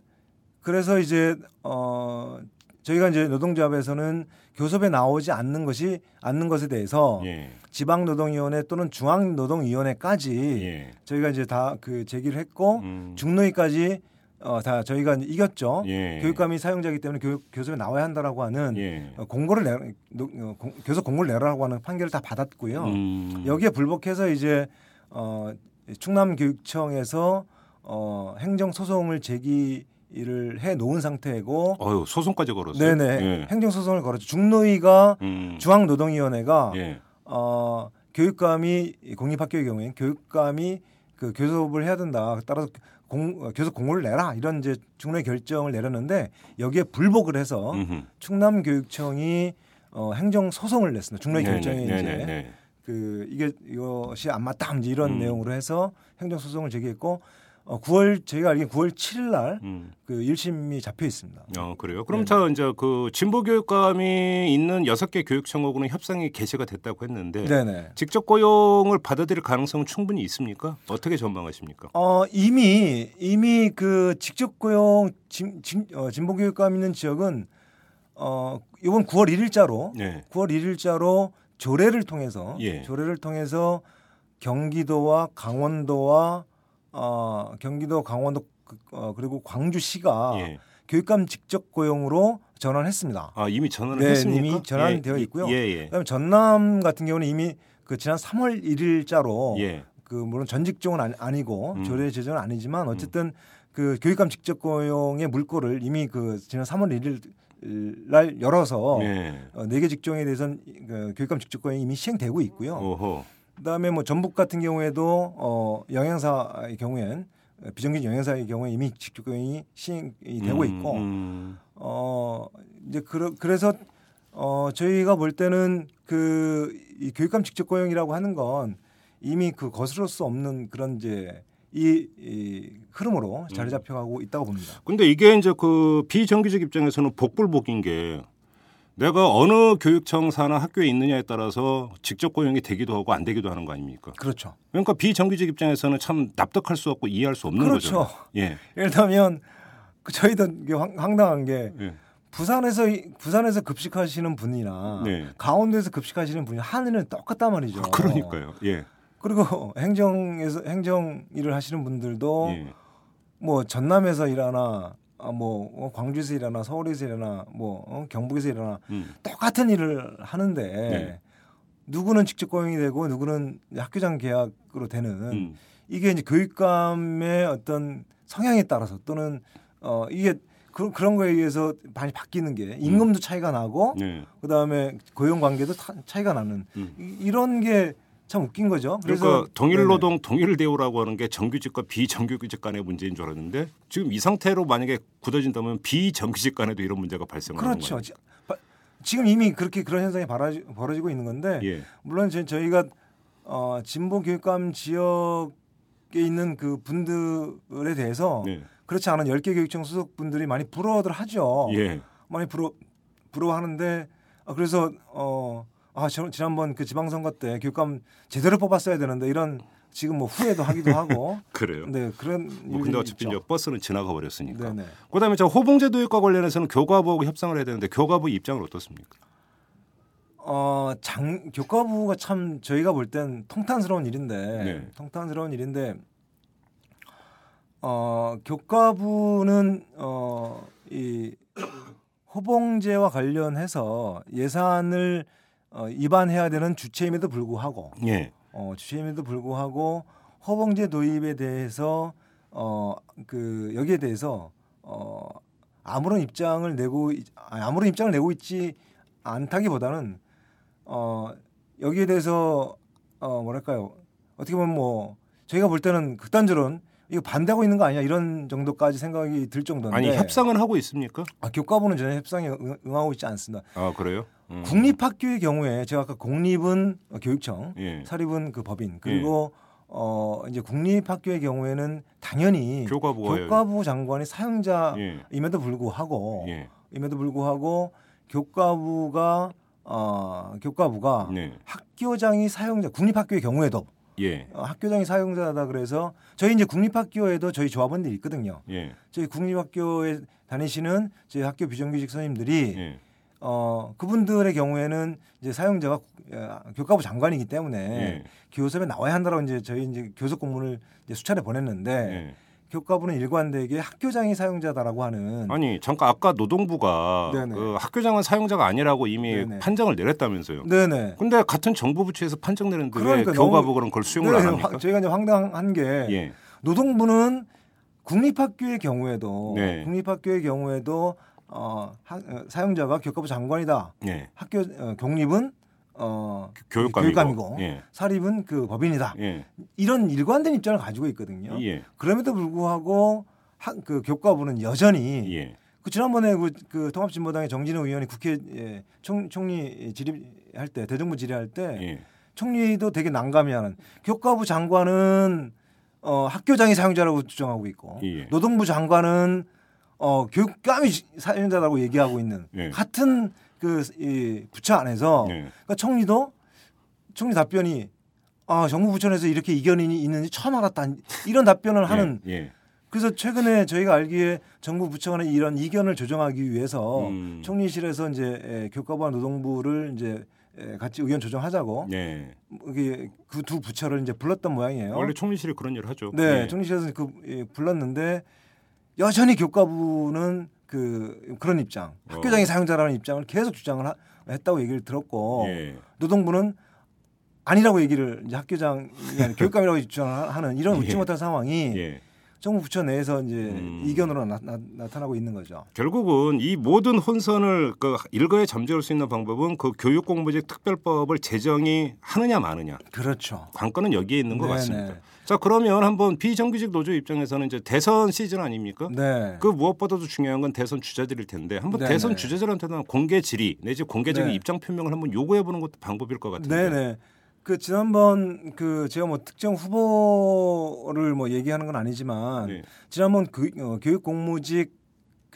그래서 이제 어 저희가 이제 노동조합에서는 교섭에 나오지 않는 것이 않는 것에 대해서 예. 지방노동위원회 또는 중앙노동위원회까지 예. 저희가 이제 다 그 제기를 했고 음. 중노위까지 어 다 저희가 이겼죠. 예. 교육감이 사용자이기 때문에 교육 교섭에 나와야 한다라고 하는 예. 어, 공고를 내 노- 어, 공- 교섭 공고를 내라고 하는 판결을 다 받았고요. 음. 여기에 불복해서 이제 어 충남교육청에서 어 행정 소송을 제기를 해 놓은 상태고 어유 소송까지 걸었어요. 네네 예. 행정 소송을 걸었죠. 중노위가 음. 중앙노동위원회가 예. 어 교육감이 공립학교의 경우에 교육감이 그 교섭을 해야 된다. 따라서 공, 어, 교섭 공고를 내라 이런 이제 중노위 결정을 내렸는데 여기에 불복을 해서 음흠. 충남교육청이 어, 행정 소송을 냈습니다. 네네, 결정에 이제 네네, 그 이게 이것이 안 맞다 이런 음. 내용으로 해서 행정 소송을 제기했고 어 9월 저희가 알기로 9월 7일 날 음. 그 1심이 잡혀 있습니다. 어 그래요. 그럼 네. 자 이제 그 진보 교육감이 있는 여섯 개 교육청하고는 협상이 개시가 됐다고 했는데 네네. 직접 고용을 받아들일 가능성은 충분히 있습니까? 어떻게 전망하십니까? 어 이미 이미 그 직접 고용 진, 진, 어, 진보 교육감 있는 지역은 어 이번 9월 1일자로 네. 9월 1일자로 조례를 통해서 예. 조례를 통해서 경기도와 강원도와 어 경기도 강원도 그- 어, 그리고 광주시가 예. 교육감 직접 고용으로 전환했습니다. 아 이미 전환을 네, 했습니까? 이미 전환되어 예, 있고요. 예, 예. 그다음에 전남 같은 경우는 이미 그 지난 3월 1일자로 예. 그 물론 전 직종은 아니- 아니 고 음. 조례 제정은 아니지만 어쨌든 그 교육감 직접 고용의 물꼬를 이미 그 지난 3월 1일 날 열어서 예. 어, 네개 직종에 대해서는 그 교육감 직접 고용이 이미 시행되고 있고요. 오호. 그다음에 뭐 전북 같은 경우에도 어 영양사의 경우엔 비정규직 영양사의 경우에 이미 고용이 시행이 되고 음, 있고 음. 어 이제 그러, 그래서 어 저희가 볼 때는 그이 교육감 직접 고용이라고 하는 건 이미 그 거스를 수 없는 그런 이제 이, 이 흐름으로 자리 잡혀가고 있다고 봅니다. 근데 이게 이제 그 비정규직 입장에서는 복불복인 게 내가 어느 교육청 사나 학교에 있느냐에 따라서 직접 고용이 되기도 하고 안 되기도 하는 거 아닙니까? 그렇죠. 그러니까 비정규직 입장에서는 참 납득할 수 없고 이해할 수 없는 그렇죠. 거죠. 예. 예를 들면 그 저희도 황- 황당한 게 예. 부산에서 이- 부산에서 급식하시는 분이나 네. 강원도에서 급식하시는 분이 하늘은 똑같단 말이죠. 그러니까요. 예. 그리고 [laughs] 행정에서 행정 일을 하시는 분들도 예. 뭐 전남에서 일하나 아, 뭐 어, 광주에서 일하나 서울에서 일하나 뭐 어, 경북에서 일하나 음. 똑같은 일을 하는데 네. 누구는 직접 고용이 되고 누구는 학교장 계약으로 되는 음. 이게 이제 교육감의 어떤 성향에 따라서 또는 어 이게 그, 그런 거에 의해서 많이 바뀌는 게 임금도 차이가 나고 네. 그다음에 고용 관계도 타- 차이가 나는 음. 이- 이런 게 참 웃긴 거죠. 그러니까 동일 네네. 노동 동일 대우라고 하는 게 정규직과 비정규직 간의 문제인 줄 알았는데 지금 이 상태로 만약에 굳어진다면 비정규직 간에도 이런 문제가 발생하는 그렇죠. 지- 바- 지금 이미 그렇게 그런 현상이 벌어지, 벌어지고 있는 건데 예. 물론 저, 저희가 어, 진보 교육감 지역에 있는 그 분들에 대해서 네. 그렇지 않은 10개 교육청 소속 분들이 많이 부러워들 하죠. 예. 많이 부러 부러워하는데 아, 그래서 어 아, 저, 지난번 그 지방선거 때 교육감 제대로 뽑았어야 되는데 이런 지금 뭐 후회도 하기도 하고 [laughs] 그래요. 네 그런 뭐 근데 어차피 있죠. 버스는 지나가 버렸으니까. 네네. 그다음에 저 호봉제 도입과 관련해서는 교과부하고 협상을 해야 되는데 교과부 입장은 어떻습니까? 어, 장 교과부가 참 저희가 볼 땐 통탄스러운 일인데 네. 통탄스러운 일인데 어, 교과부는 어, 이 호봉제와 관련해서 예산을 어, 입안해야 되는 주체임에도 불구하고 예. 어, 주체임에도 불구하고 호봉제 도입에 대해서 어, 그 여기에 대해서 어, 아무런 입장을 내고 있- 아니, 아무런 입장을 내고 있지 않다기보다는 어, 여기에 대해서 어, 뭐랄까요 어떻게 보면 뭐 저희가 볼 때는 극단적으로는 이거 반대하고 있는 거 아니야 이런 정도까지 생각이 들 정도인데 아니 협상은 하고 있습니까? 아, 교과부는 전혀 협상에 응- 응하고 있지 않습니다. 아 그래요? 음. 국립학교의 경우에 제가 아까 공립은 어, 교육청, 예. 사립은 그 법인 그리고 어 이제 국립학교의 경우에는 당연히 교과부가 교과부 장관이 사용자임에도 예. 불구하고 예. 임에도 불구하고 교과부가 어 교과부가 네. 학교장이 사용자 국립학교의 경우에도 예. 어, 학교장이 사용자다 그래서 저희 이제 국립학교에도 저희 조합원들이 있거든요. 예. 저희 국립학교에 다니시는 저희 학교 비정규직 선생님들이 예. 어 그분들의 경우에는 이제 사용자가 어, 교과부 장관이기 때문에 예. 교섭에 나와야 한다라고 이제 저희 이제 교섭 공문을 이제 수차례 보냈는데 예. 교과부는 일관되게 학교장이 사용자다라고 하는 아니 잠깐 아까 노동부가 네네. 그 학교장은 사용자가 아니라고 이미 네네. 판정을 내렸다면서요. 네네. 근데 같은 정부 부처에서 판정 내렸는데 그러니까 왜 너무- 교과부 그런 걸 수용을 네, 안 합니까? 화- 저희가 이제 황당한 게 예. 노동부는 국립학교의 경우에도 네. 국립학교의 경우에도 어, 하- 어, 사용자가 교과부 장관이다. 예. 학교 어, 공립은 어, 교육감이고. 교육감이고 예. 사립은 그 법인이다. 예. 이런 일관된 입장을 가지고 있거든요. 예. 그럼에도 불구하고 학, 그 교과부는 여전히 예. 그 지난번에 그, 그 통합진보당의 정진우 의원이 국회 에, 총, 총리 질의할 때 대정부 질의할 때 예. 총리도 되게 난감해하는 교과부 장관은 어, 학교장이 사용자라고 주장하고 있고 예. 노동부 장관은 어, 교육감이 사용자라고 얘기하고 있는 예. 같은 그 이, 부처 안에서 예. 그러니까 총리도 총리 답변이 아 정부 부처에서 이렇게 이견이 있는지 처음 알았다 이런 답변을 하는 예. 그래서 최근에 저희가 알기에 정부 부처 간의 이런 이견을 조정하기 위해서 음. 총리실에서 이제 에, 교과부와 노동부를 이제 에, 같이 의견 조정하자고 예. 이게 그 두 부처를 이제 불렀던 모양이에요. 원래 총리실이 그런 일을 하죠. 네, 예. 총리실에서 그 예, 불렀는데 여전히 교과부는 그 그런 입장, 학교장이 어. 사용자라는 입장을 계속 주장을 하, 했다고 얘기를 들었고 예. 노동부는 아니라고 얘기를 이제 학교장이 아니라 [laughs] 교육감이라고 주장하는 이런 웃지 예. 못할 상황이 예. 정부 부처 내에서 이제 음. 이견으로 나, 타나고 있는 거죠. 결국은 이 모든 혼선을 그 일거에 잠재울 수 있는 방법은 그 교육공무직 특별법을 제정이 하느냐 마느냐. 그렇죠. 관건은 여기에 있는 것 네네. 같습니다. 자 그러면 한번 비정규직 노조 입장에서는 이제 대선 시즌 아닙니까? 네. 그 무엇보다도 중요한 건 대선 주자들일 텐데 한번 네네. 대선 주자들한테는 공개 질의 내지 공개적인 네. 입장 표명을 한번 요구해 보는 것도 방법일 것 같은데. 네네. 그 지난번 그 제가 뭐 특정 후보를 뭐 얘기하는 건 아니지만 네. 지난번 그, 어, 교육 공무직 그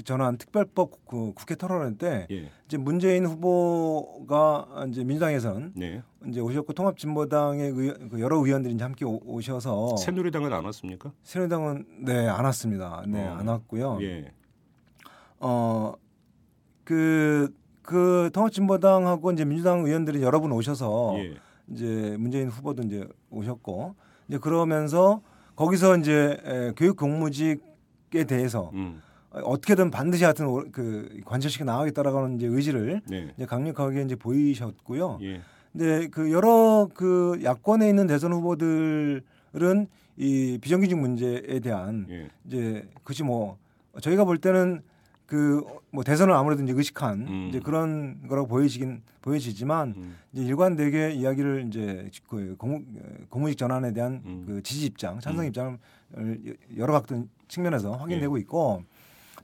전환 특별법 그 국회 토론회 때 예. 이제 문재인 후보가 이제 민주당에서는 네. 이제 오셨고 통합진보당의 의원, 그 여러 의원들이 이제 함께 오, 오셔서 새누리당은 안 왔습니까? 새누리당은 네 안 왔습니다. 네 어. 안 왔고요. 예. 어그 그 통합진보당하고 이제 민주당 의원들이 여러 분 오셔서 예. 이제 문재인 후보도 이제 오셨고 이제 그러면서 거기서 이제 에, 교육 공무직에 대해서 음. 어떻게든 반드시 하여튼 오- 그 관철시켜 나가겠다라는 이제 의지를 네. 이제 강력하게 이제 보이셨고요. 예. 근데 그 여러 그 야권에 있는 대선 후보들은 이 비정규직 문제에 대한 예. 이제 그치 뭐 저희가 볼 때는 그 뭐 대선을 아무래도 이제 의식한 음. 이제 그런 거라고 보여지긴 보여지지만 음. 이제 일관되게 이야기를 이제 그 공무, 공무직 전환에 대한 음. 그 지지 입장, 찬성 음. 입장을 여러 각도 측면에서 확인되고 있고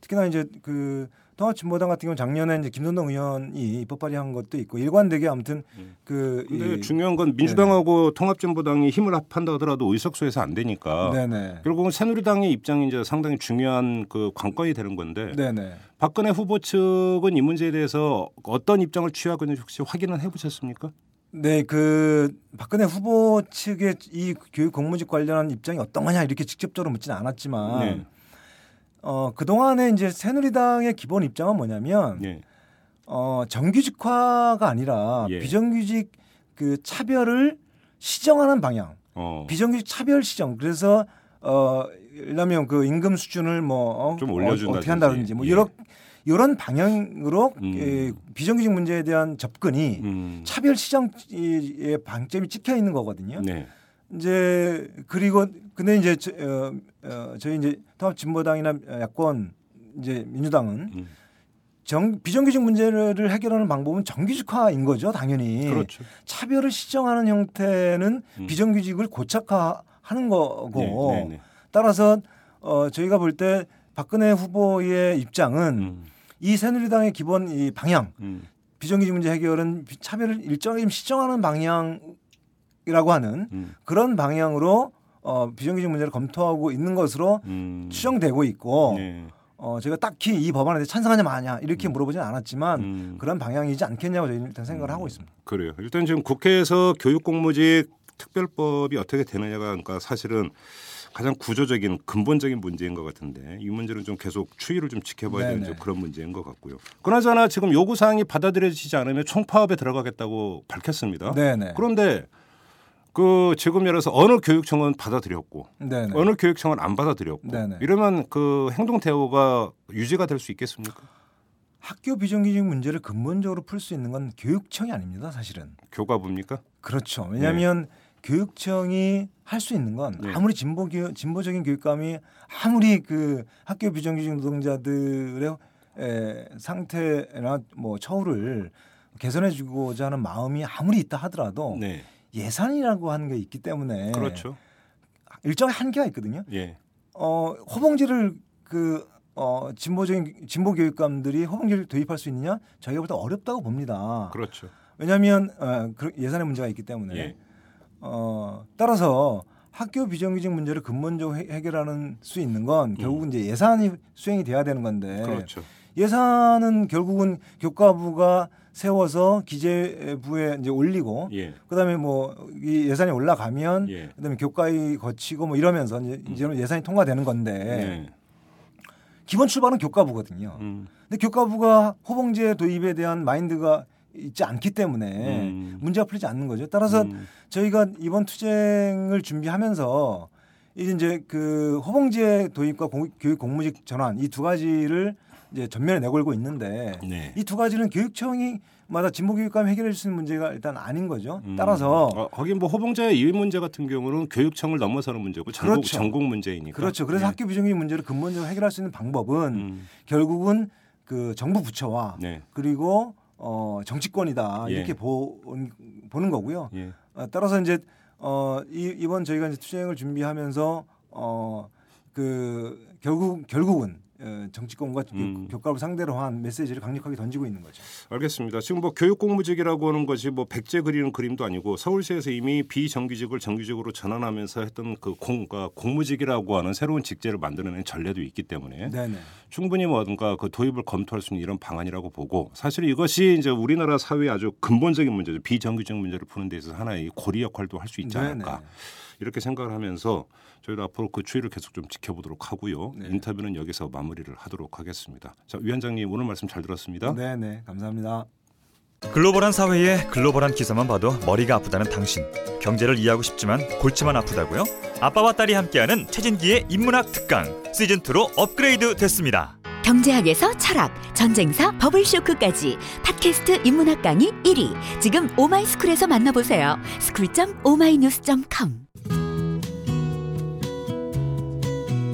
특히나 이제 그 통합진보당 같은 경우는 작년에 이제 김선동 의원이 입법 발의한 것도 있고 일관되게 아무튼 음. 그 근데 이- 중요한 건 민주당하고 통합진보당이 힘을 합한다 하더라도 의석수에서 안 되니까 네네 결국은 새누리당의 입장이 이제 상당히 중요한 그 관건이 되는 건데 네네 박근혜 후보 측은 이 문제에 대해서 어떤 입장을 취하고 있는지 혹시 확인은 해보셨습니까? 네, 그 박근혜 후보 측의 이 교육 공무직 관련한 입장이 어떤 거냐 이렇게 직접적으로 묻지는 않았지만 네. 어 그동안에 이제 새누리당의 기본 입장은 뭐냐면 예. 어 정규직화가 아니라 예. 비정규직 그 차별을 시정하는 방향. 어. 비정규직 차별 시정. 그래서 어 일하면 그 임금 수준을 뭐 어, 좀 어, 올려준다든지. 어떻게 한다든지 뭐 예. 이런 이런 방향으로 음. 에, 비정규직 문제에 대한 접근이 음. 차별 시정의 방점이 찍혀 있는 거거든요. 네. 이제 그리고 근데 이제 저, 어, 어, 저희 이제 통합진보당이나 야권 이제 민주당은 음. 정, 비정규직 문제를 해결하는 방법은 정규직화인 거죠, 당연히. 그렇죠. 차별을 시정하는 형태는 음. 비정규직을 고착화하는 거고 네, 네, 네. 따라서 어, 저희가 볼 때 박근혜 후보의 입장은 음. 이 새누리당의 기본 이 방향 음. 비정규직 문제 해결은 비- 차별을 일정하게 좀 시정하는 방향 이라고 하는 음. 그런 방향으로 어, 비정규직 문제를 검토하고 있는 것으로 음. 추정되고 있고 네. 어, 제가 딱히 이 법안에 대해 찬성하냐 마냐 이렇게 물어보진 않았지만 음. 그런 방향이지 않겠냐고 저희는 일단 생각을 하고 있습니다. 그래요. 일단 지금 국회에서 교육공무직 특별법이 어떻게 되느냐가 그러니까 사실은 가장 구조적인 근본적인 문제인 것 같은데 이 문제는 좀 계속 추이를 좀 지켜봐야 되는 네네. 좀 그런 문제인 것 같고요. 그나저나 지금 요구 사항이 받아들여지지 않으면 총파업에 들어가겠다고 밝혔습니다. 네네. 그런데 그 지금 예를 들어서 어느 교육청은 받아들였고 네네. 어느 교육청은 안 받아들였고 네네. 이러면 그 행동 대우가 유지가 될 수 있겠습니까? 학교 비정규직 문제를 근본적으로 풀 수 있는 건 교육청이 아닙니다, 사실은. 교과부입니까? 그렇죠. 왜냐하면 교육청이 할 수 있는 건 네. 아무리 진보 교, 진보적인 교육감이 아무리 그 학교 비정규직 노동자들의 에, 상태나 뭐 처우를 개선해주고자 하는 마음이 아무리 있다 하더라도 네. 예산이라고 하는 게 있기 때문에 그렇죠. 일정한 한계가 있거든요. 예. 어, 호봉지를 그 어, 진보적인 진보 교육감들이 호봉지를 도입할 수 있느냐? 저희가 볼때 어렵다고 봅니다. 그렇죠. 왜냐하면 어, 그 예산의 문제가 있기 때문에 예. 어, 따라서 학교 비정규직 문제를 근본적으로 해- 해결하는 수 있는 건 결국은 이제 예산이 수행이 돼야 되는 건데 음. 그렇죠. 예산은 결국은 교과부가 세워서 기재부에 이제 올리고 예. 그다음에 뭐이 예산이 올라가면 예. 그다음에 교과위 거치고 뭐 이러면서 이제 이제는 예산이 통과되는 건데 네. 기본 출발은 교과부거든요. 음. 근데 교과부가 호봉제 도입에 대한 마인드가 있지 않기 때문에 음. 문제가 풀리지 않는 거죠. 따라서 음. 저희가 이번 투쟁을 준비하면서 이제 이제 그 호봉제 도입과 공- 교육 공무직 전환 이 두 가지를 이제 전면에 내걸고 있는데 네. 이두 가지는 교육청이 마다 진보 교육감 해결해 줄수 있는 문제가 일단 아닌 거죠. 음. 따라서 어, 하긴 뭐 호봉자의 이 문제 같은 경우는 교육청을 넘어서는 문제고 전국 그렇죠. 전국 문제이니까. 그렇죠. 그래서 예. 학교 비정규직 문제를 근본적으로 해결할 수 있는 방법은 음. 결국은 그 정부 부처와 네. 그리고 어 정치권이다 예. 이렇게 보, 보는 거고요. 예. 어, 따라서 이제 어 이, 이번 저희가 이제 투쟁을 준비하면서 어그 결국 결국은 어, 정치권과 음. 교과를 상대로 한 메시지를 강력하게 던지고 있는 거죠. 알겠습니다. 지금 뭐 교육 공무직이라고 하는 것이 뭐 백제 그리는 그림도 아니고 서울시에서 이미 비정규직을 정규직으로 전환하면서 했던 그 공과 공무직이라고 하는 새로운 직제를 만들어낸 전례도 있기 때문에 네네. 충분히 뭔가 그 도입을 검토할 수 있는 이런 방안이라고 보고 사실 이것이 이제 우리나라 사회의 아주 근본적인 문제죠. 비정규직 문제를 푸는 데 있어서 하나의 고리 역할도 할 수 있지 않을까. 네네. 이렇게 생각을 하면서 저희도 앞으로 그 추이를 계속 좀 지켜보도록 하고요. 네. 인터뷰는 여기서 마무리를 하도록 하겠습니다. 자, 위원장님 오늘 말씀 잘 들었습니다. 네 네. 감사합니다. 글로벌한 사회에 글로벌한 기사만 봐도 머리가 아프다는 당신. 경제를 이해하고 싶지만 골치만 아프다고요? 아빠와 딸이 함께하는 최진기의 인문학 특강 시즌 2로 업그레이드 됐습니다. 경제학에서 철학, 전쟁사, 버블쇼크까지 팟캐스트 인문학 강의 1위. 지금 오마이스쿨에서 만나보세요. school.oma이뉴스.com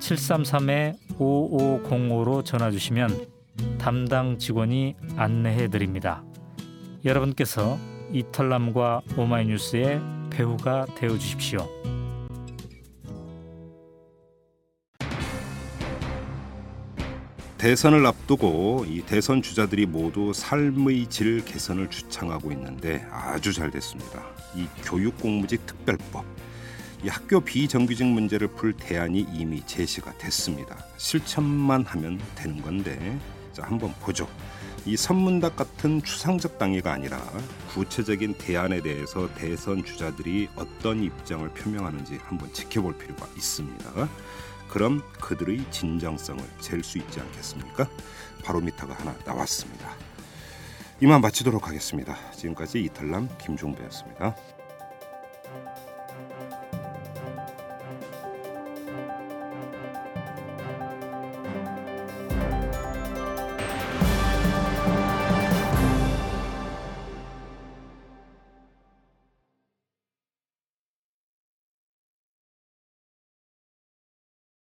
733-5505로 전화 주시면 담당 직원이 안내해 드립니다. 여러분께서 이털남과 오마이뉴스의 배우가 되어 주십시오. 대선을 앞두고 이 대선 주자들이 모두 삶의 질 개선을 주창하고 있는데 아주 잘 됐습니다. 이 교육공무직 특별법, 이 학교 비정규직 문제를 풀 대안이 이미 제시가 됐습니다. 실천만 하면 되는 건데, 자 한번 보죠. 이 선문답 같은 추상적 당위가 아니라 구체적인 대안에 대해서 대선 주자들이 어떤 입장을 표명하는지 한번 지켜볼 필요가 있습니다. 그럼 그들의 진정성을 잴 수 있지 않겠습니까? 바로미터가 하나 나왔습니다. 이만 마치도록 하겠습니다. 지금까지 이탈남 김종배였습니다.